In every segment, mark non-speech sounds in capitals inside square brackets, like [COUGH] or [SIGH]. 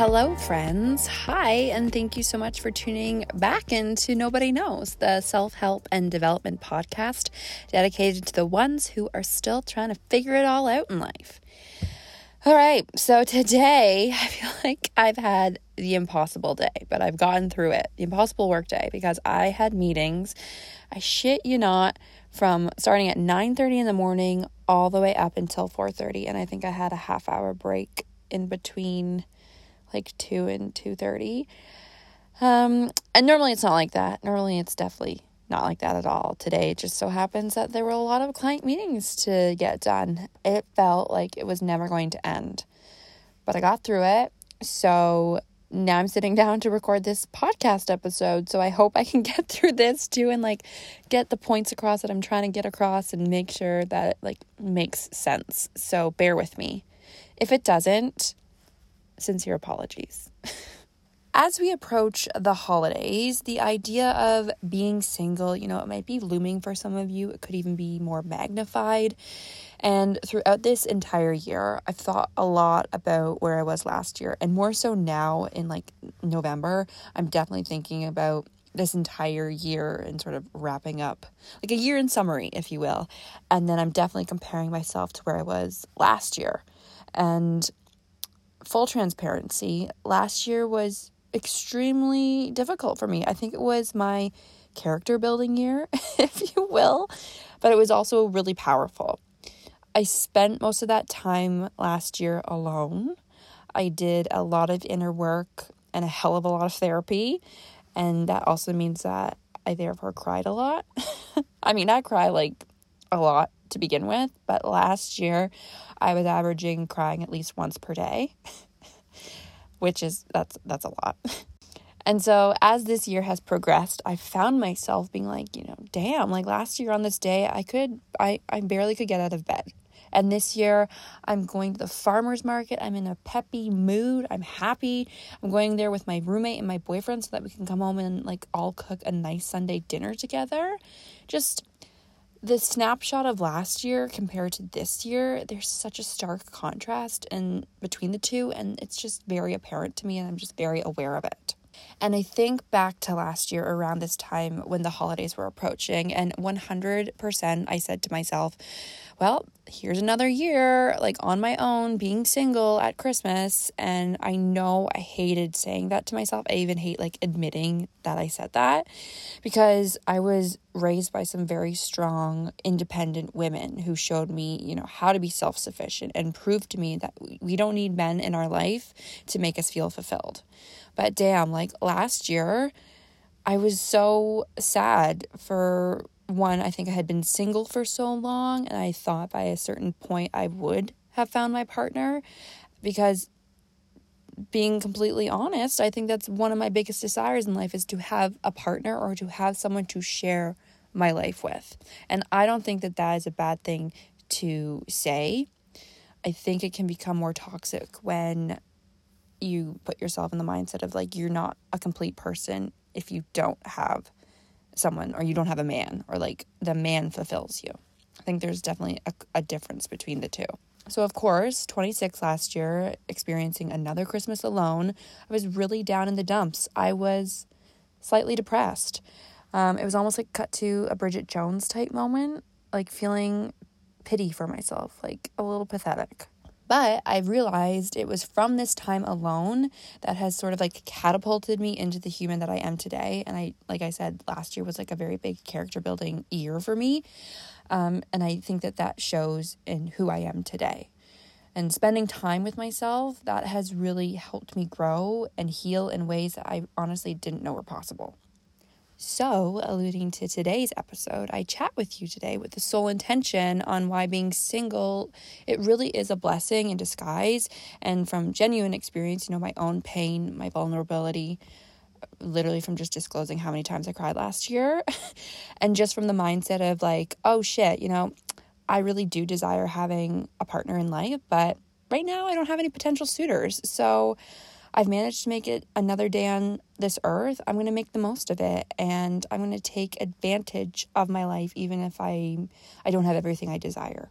Hello, friends. Hi, and thank you so much for tuning back into Nobody Knows, the self help and development podcast dedicated to the ones who are still trying to figure it all out in life. All right, so today [LAUGHS] I feel like I've had the impossible day, but I've gotten through it. The impossible work day because I had meetings. I shit you not from starting at 9:30 in the morning all the way up until 4:30 and I think I had a half hour break in between like 2 and 2:30. Um and normally it's not like that. Normally it's definitely not like that at all. Today, it just so happens that there were a lot of client meetings to get done. It felt like it was never going to end, but I got through it. So now I'm sitting [LAUGHS] down to record this podcast episode. So I hope I can [LAUGHS] get through this too and like get the points across that I'm trying to get across and make sure that it like makes sense. So bear with me. If it doesn't, sincere apologies. As we approach the holidays, the idea of being single, you know, it might be looming for some of you. It could even be more magnified. And throughout this entire year, I've thought a lot about where I was last year, and more so now in like November, I'm definitely thinking about this entire year and sort of wrapping up like a year in summary, if you will. And then I'm definitely comparing myself to where I was last year. And full transparency, last year was extremely difficult for me. I think it was my character building year, [LAUGHS] if you will, but it was also really powerful. I spent most of that time last year alone. I did a lot of inner work and a hell of a lot of therapy, and that also means that I therefore cried a lot. [LAUGHS] I mean, I cry like a lot to begin with, but last year I was averaging crying at least once per day. [LAUGHS] which is that's that's a lot. [LAUGHS] And so as this year has progressed, I found myself being like, you know, damn, like last year on this day, I could I I barely could get out of bed. And this year, I'm going to the farmer's market. I'm in a peppy mood. I'm happy. I'm going there with my roommate and my boyfriend so that we can come home and like all cook a nice Sunday dinner together. Just the snapshot of last year compared to this year, there's such a stark contrast in between the two, and it's just very apparent to me, and I'm just very aware of it. And I think back to last year around this time when the holidays were approaching, and 100% I said to myself, well, here's another year, like on my own, being single at Christmas. And I know I hated saying that to myself. I even hate like admitting that I said that because I was raised by some very strong, independent women who showed me, you know, how to be self sufficient and proved to me that we don't need men in our life to make us feel fulfilled. But damn, like last year, I was so sad for one, I think I had been single for so long, and I thought by a certain point I would have found my partner because being completely honest, I think that's one of my biggest desires in life is to have a partner or to have someone to share my life with. And I don't think that that is a bad thing to say. I think it can become more toxic when you put yourself in the mindset of like you're not a complete person if you don't have someone or you don't have a man or like the man fulfills you. I think there's definitely a, a difference between the two. So, of course, 26 last year, experiencing another Christmas alone, I was really down in the dumps. I was slightly depressed. Um, it was almost like cut to a Bridget Jones type moment, like feeling pity for myself, like a little pathetic. But I realized it was from this time alone that has sort of like catapulted me into the human that I am today. And I, like I said, last year was like a very big character building year for me. Um, and I think that that shows in who I am today. And spending time with myself, that has really helped me grow and heal in ways that I honestly didn't know were possible. So, alluding to today's episode, I chat with you today with the sole intention on why being single, it really is a blessing in disguise. And from genuine experience, you know, my own pain, my vulnerability, literally from just disclosing how many times I cried last year, [LAUGHS] and just from the mindset of like, oh shit, you know, I really do desire having a partner in life, but right now I don't have any potential suitors. So, I've managed to make it another day on this earth. I'm going to make the most of it and I'm going to take advantage of my life even if I I don't have everything I desire.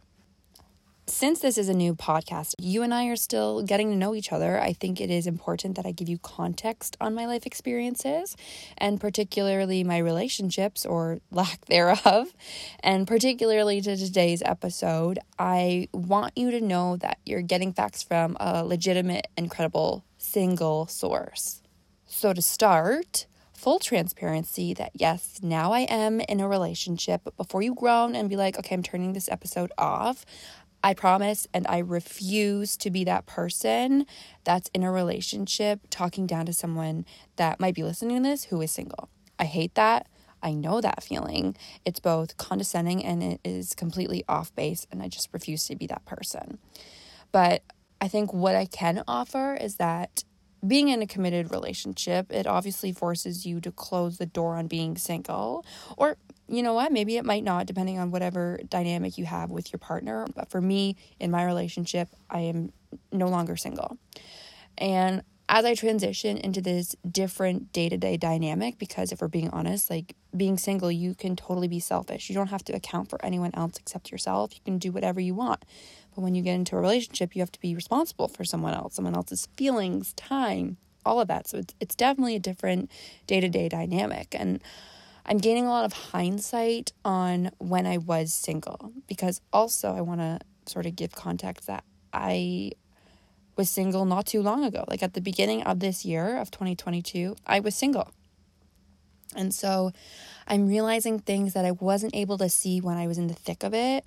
since this is a new podcast, you and I are still getting to know each other. I think it is important that I give you context on my life experiences and particularly my relationships or [LAUGHS] lack thereof. And particularly to today's episode, I want you to know that you're getting facts from a legitimate and credible single source. So, to start, full transparency that yes, now I am in a relationship. But before you groan and be like, okay, I'm turning this episode off, I promise and I refuse to be that person that's in a relationship talking down to someone that might be listening to this who is single. I hate that. I know that feeling. It's both condescending and it is completely off base, and I just refuse to be that person. But I think what I can offer is that being in a committed relationship, it obviously forces you to close the door on being single. Or, you know what, maybe it might not, depending on whatever dynamic you have with your partner. But for me, in my relationship, I am no longer single. And as I transition into this different day to day dynamic, because if we're being honest, like being single, you can totally be selfish. You don't have to account for anyone else except yourself. You can do whatever you want. When you get into a relationship, you have to be responsible for someone else, someone else's feelings, time, all of that. So it's, it's definitely a different day to day dynamic. And I'm gaining a lot of hindsight on when I was single because also I want to sort of give context that I was single not too long ago. Like at the beginning of this year of 2022, I was single. And so I'm realizing things that I wasn't able to see when I was in the thick of it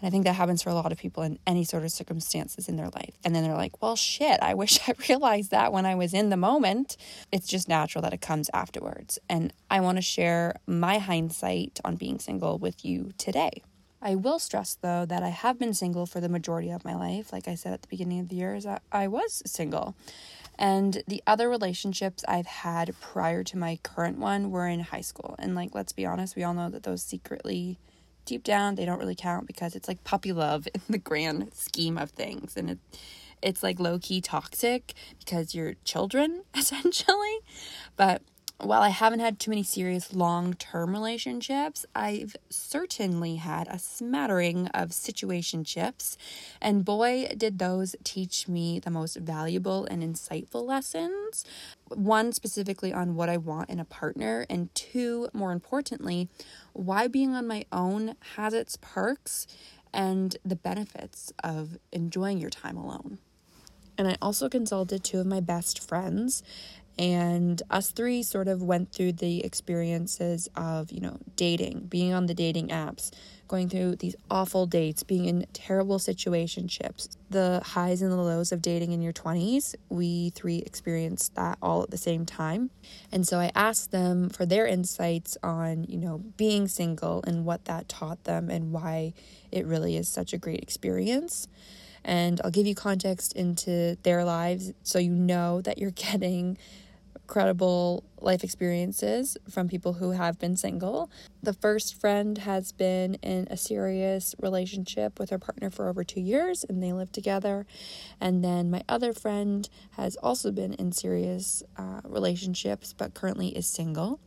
and I think that happens for a lot of people in any sort of circumstances in their life. And then they're like, well, shit, I [LAUGHS] wish I realized that when I was in the moment. It's just natural that it comes afterwards. And I want to share my hindsight on being single with you today. I will stress though that I have been single for the majority of my life. Like I said at the beginning of the year, is I, I was single. And the other relationships I've had prior to my current one were in high school. And like let's be honest, we all know that those secretly deep down they don't really count because it's like puppy love in the grand scheme of things. And it it's like low key toxic because you're children [LAUGHS] essentially. But while I haven't had too many serious long term relationships, I've certainly had a smattering of situationships, and boy, did those teach me the most valuable and insightful lessons. One, specifically on what I want in a partner, and two, more importantly, why being on my own has its perks and the benefits of enjoying your time alone. And I also consulted two of my best friends and us three sort of went through the experiences of you know dating being on the dating apps going through these awful dates being in terrible situationships the highs and the lows of dating in your 20s we three experienced that all at the same time. And so i asked them for their insights on you know being single and what that taught them and why it really is such a great experience and I'll give you context into their lives so you know that you're [LAUGHS] getting credible life experiences from people who have been single. The first friend has been in a serious relationship with her partner for over two years and they live together. And then my other friend has also been in serious uh, relationships but currently is single.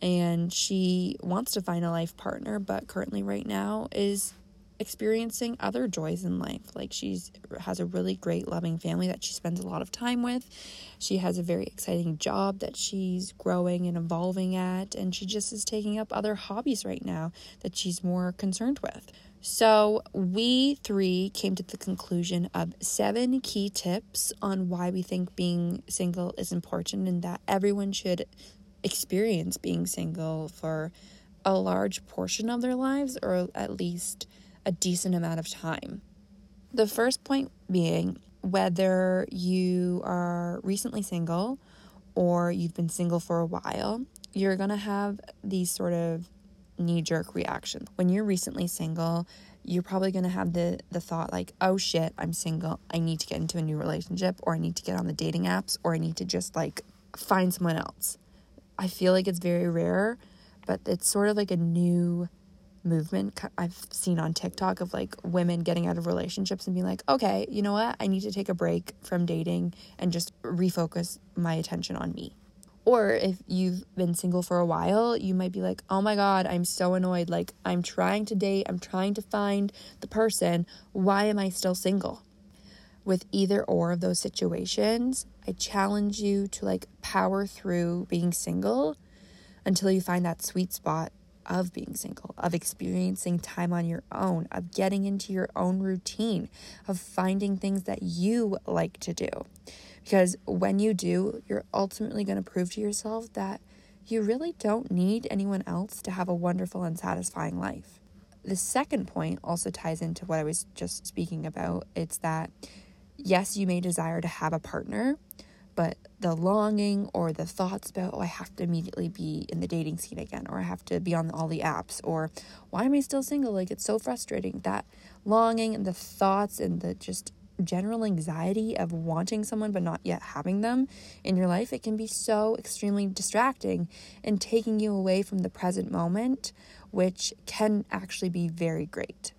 And she wants to find a life partner, but currently, right now, is experiencing other joys in life. Like she's has a really great loving family that she spends a lot of time with. She has a very exciting job that she's growing and evolving at and she just is taking up other hobbies right now that she's more concerned with. So, we three came to the conclusion of seven key tips on why we think being single is important and that everyone should experience being single for a large portion of their lives or at least a decent amount of time. The first point being whether you are recently single or you've been single for a while, you're going to have these sort of knee jerk reactions. When you're recently single, you're probably going to have the the thought like, "Oh shit, I'm single. I need to get into a new relationship or I need to get on the dating apps or I need to just like find someone else." I feel like it's very rare, but it's sort of like a new movement I've seen on TikTok of like women getting out of relationships and being like, okay, you know what? I need to take a break from dating and just refocus my attention on me. Or if you've been single for a while, you might be like, oh my God, I'm so annoyed. Like, I'm trying to date, I'm trying to find the person. Why am I still single? With either or of those situations, I challenge you to like power through being single until you find that sweet spot of being single, of experiencing time on your own, of getting into your own routine, of finding things that you like to do. Because when you do, you're ultimately going to prove to yourself that you really don't need anyone else to have a wonderful and satisfying life. The second point also ties into what I was just speaking about. It's that yes, you may desire to have a partner, but the longing or the thoughts about, oh, I have to immediately be in the dating scene again, or I have to be on all the apps, or why am I still single? Like, it's so frustrating. That longing and the thoughts and the just general anxiety of wanting someone but not yet having them in your life, it can be so extremely distracting and taking you away from the present moment, which can actually be very great.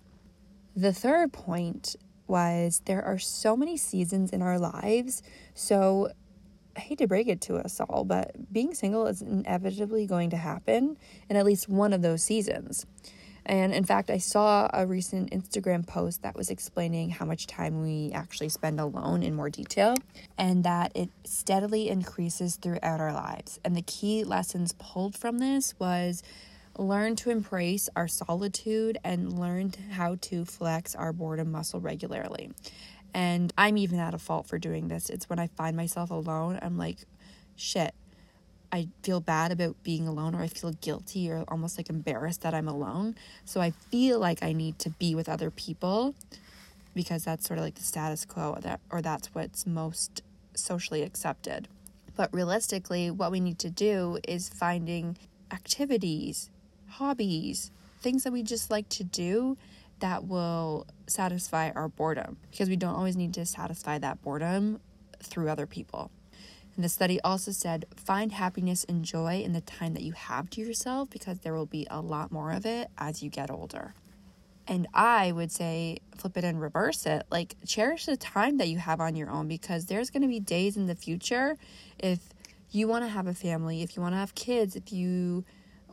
The third point was there are so many seasons in our lives. So I hate to break it to us all, but being single is inevitably going to happen in at least one of those seasons. And in fact, I saw a recent Instagram post that was explaining how much time we actually spend alone in more detail and that it steadily increases throughout our lives. And the key lessons pulled from this was learn to embrace our solitude and learn how to flex our boredom muscle regularly. And I'm even at a fault for doing this. It's when I find myself alone, I'm like, shit, I feel bad about being alone, or I feel guilty or almost like embarrassed that I'm alone. So I feel like I need to be with other people because that's sort of like the status quo, that, or that's what's most socially accepted. But realistically, what we need to do is finding activities, hobbies, things that we just like to do that will satisfy our boredom because we don't always need to satisfy that boredom through other people. And the study also said find happiness and joy in the time that you have to yourself because there will be a lot more of it as you get older. And I would say flip it and reverse it. Like cherish the time that you have on your own because there's going to be days in the future if you want to have a family, if you want to have kids, if you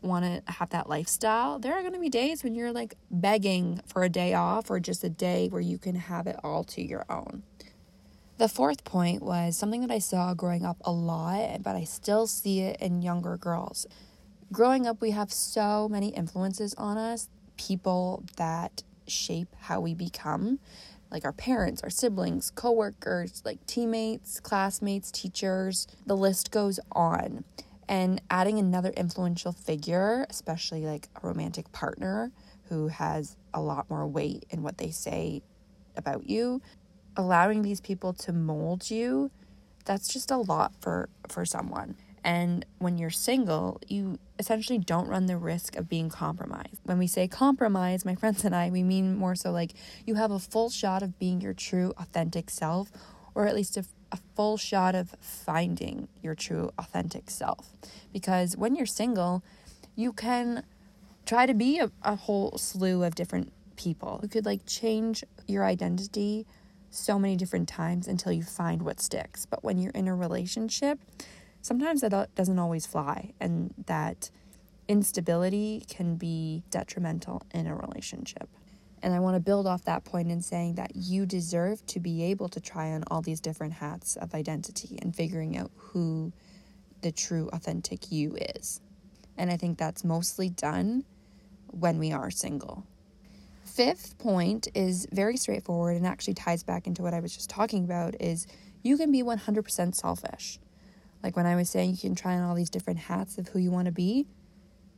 want to have that lifestyle, there are going to be days when you're like begging for a day off or just a day where you can have it all to your own. The fourth point was something that I saw growing up a lot, but I still see it in younger girls. Growing up, we have so many influences on us, people that shape how we become, like our parents, our siblings, coworkers, like teammates, classmates, teachers. The list goes on and adding another influential figure, especially like a romantic partner who has a lot more weight in what they say about you, allowing these people to mold you, that's just a lot for for someone. And when you're single, you essentially don't run the risk of being compromised. When we say compromise, my friends and I, we mean more so like you have a full shot of being your true authentic self or at least a a full shot of finding your true authentic self. Because when you're single, you can try to be a, a whole slew of different people. You could like change your identity so many different times until you find what sticks. But when you're in a relationship, sometimes that doesn't always fly, and that instability can be detrimental in a relationship. And I want to build off that point in saying that you deserve to be able to try on all these different hats of identity and figuring out who the true, authentic you is. And I think that's mostly done when we are single. Fifth point is very straightforward and actually ties back into what I was just talking about is you can be 100% selfish. Like when I was saying you can try on all these different hats of who you want to be,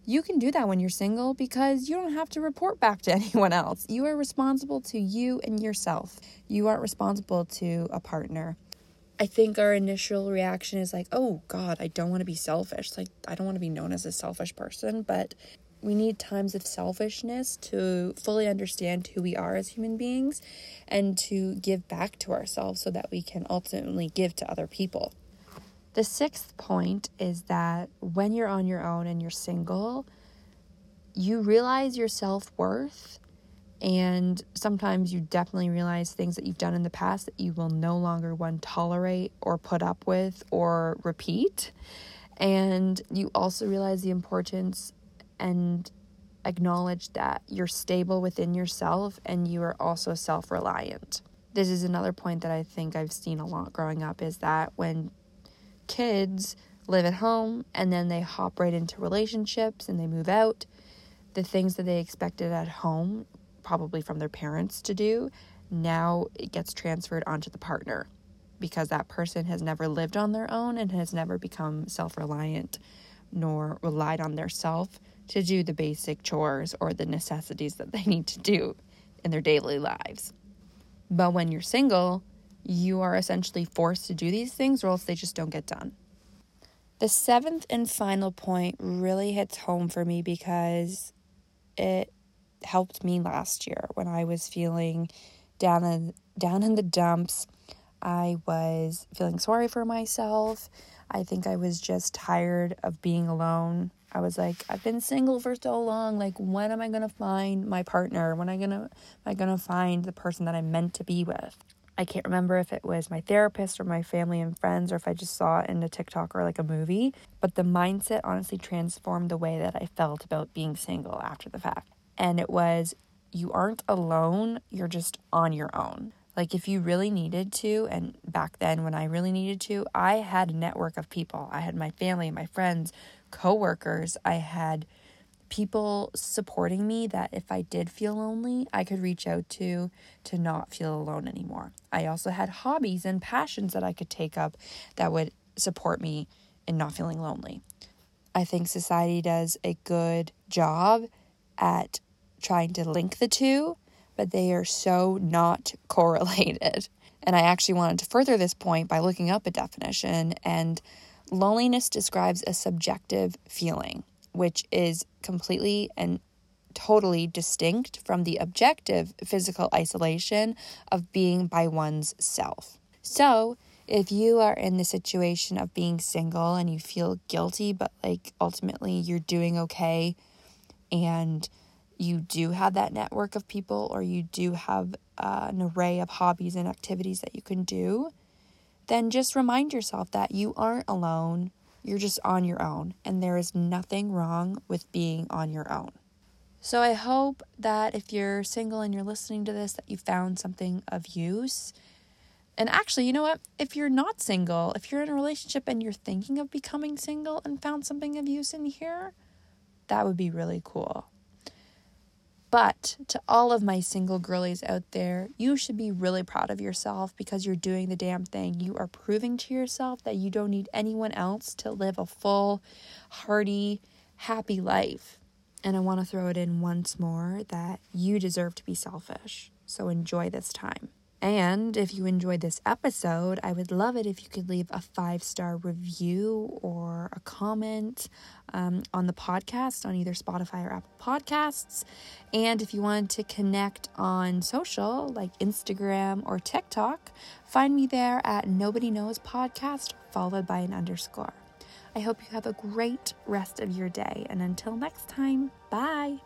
you can do that when you're single because you don't have to report back to [LAUGHS] anyone else. You are responsible to you and yourself. You aren't responsible to a partner. I think our initial reaction is like, oh God, I don't want to be selfish. Like, I don't want to be known as a selfish person, but we need times of selfishness to fully understand who we are as human beings and to give back to ourselves so that we can ultimately give to other people. The sixth point is that when you're on your own and you're single, you realize your self worth. And sometimes you definitely realize things that you've done in the past that you will no longer one tolerate or put up with or repeat. And you also realize the importance and acknowledge that you're stable within yourself and you are also self reliant. This is another point that I think I've seen a lot growing up is that when kids live at home and then they hop right into relationships and they move out, the things that they expected at home, probably from their parents to do, now it gets transferred onto the partner because that person has never lived on their own and has never become self reliant nor relied on their self to do the basic chores or the necessities that they need to do in their daily lives. But when you're single, you are essentially forced to do these things or else they just don't get done. The seventh and final point really hits home for me because it helped me last year when I was feeling down in, down in the dumps. I was feeling sorry for myself. I think I was just tired of being alone. I was like, I've been single for so long. Like, when am I gonna find my partner? When am I gonna am I gonna find the person that I'm meant to be with? I can't remember if it was my therapist or my family and friends or if I just saw it in a TikTok or like a movie. But the mindset honestly transformed the way that I felt about being single after the fact. And it was you aren't alone, you're just on your own. Like if you really needed to, and back then when I really needed to, I had a network of people. I had my family, my friends, coworkers. I had people supporting me that if I did feel lonely, I could reach out to to not feel alone anymore. I also had hobbies and passions that I could take up that would support me in not feeling lonely. I think society does a good job at trying to link the two, but they are so not [LAUGHS] correlated. And I actually wanted to further this point by looking up a definition and loneliness describes a subjective feeling which is completely and totally distinct from the objective physical isolation of being by one's self. So, if you are in the situation of being single and you feel guilty, but like ultimately you're doing okay and you do have that network of people or you do have uh, an array of hobbies and activities that you can do, then just remind yourself that you aren't alone. You're just on your own, and there is nothing wrong with being on your own. So I hope that if you're single and you're listening to this, that you found something of use. And actually, you know what? If you're not single, if you're in a relationship and you're thinking of becoming single and found something of use in here, that would be really cool. But to all of my single girlies out there, you should be really proud of yourself because you're doing the damn thing. You are proving to yourself that you don't need anyone else to live a full, hearty, happy life. And I want to throw it in once more that you deserve to be selfish. So enjoy this time. And if you enjoyed this episode, I would love it if you could leave a five star review or a comment um, on the podcast on either Spotify or Apple Podcasts. And if you want to connect on social like Instagram or TikTok, find me there at Nobody Knows Podcast, followed by an underscore. I hope you have a great rest of your day. And until next time, bye.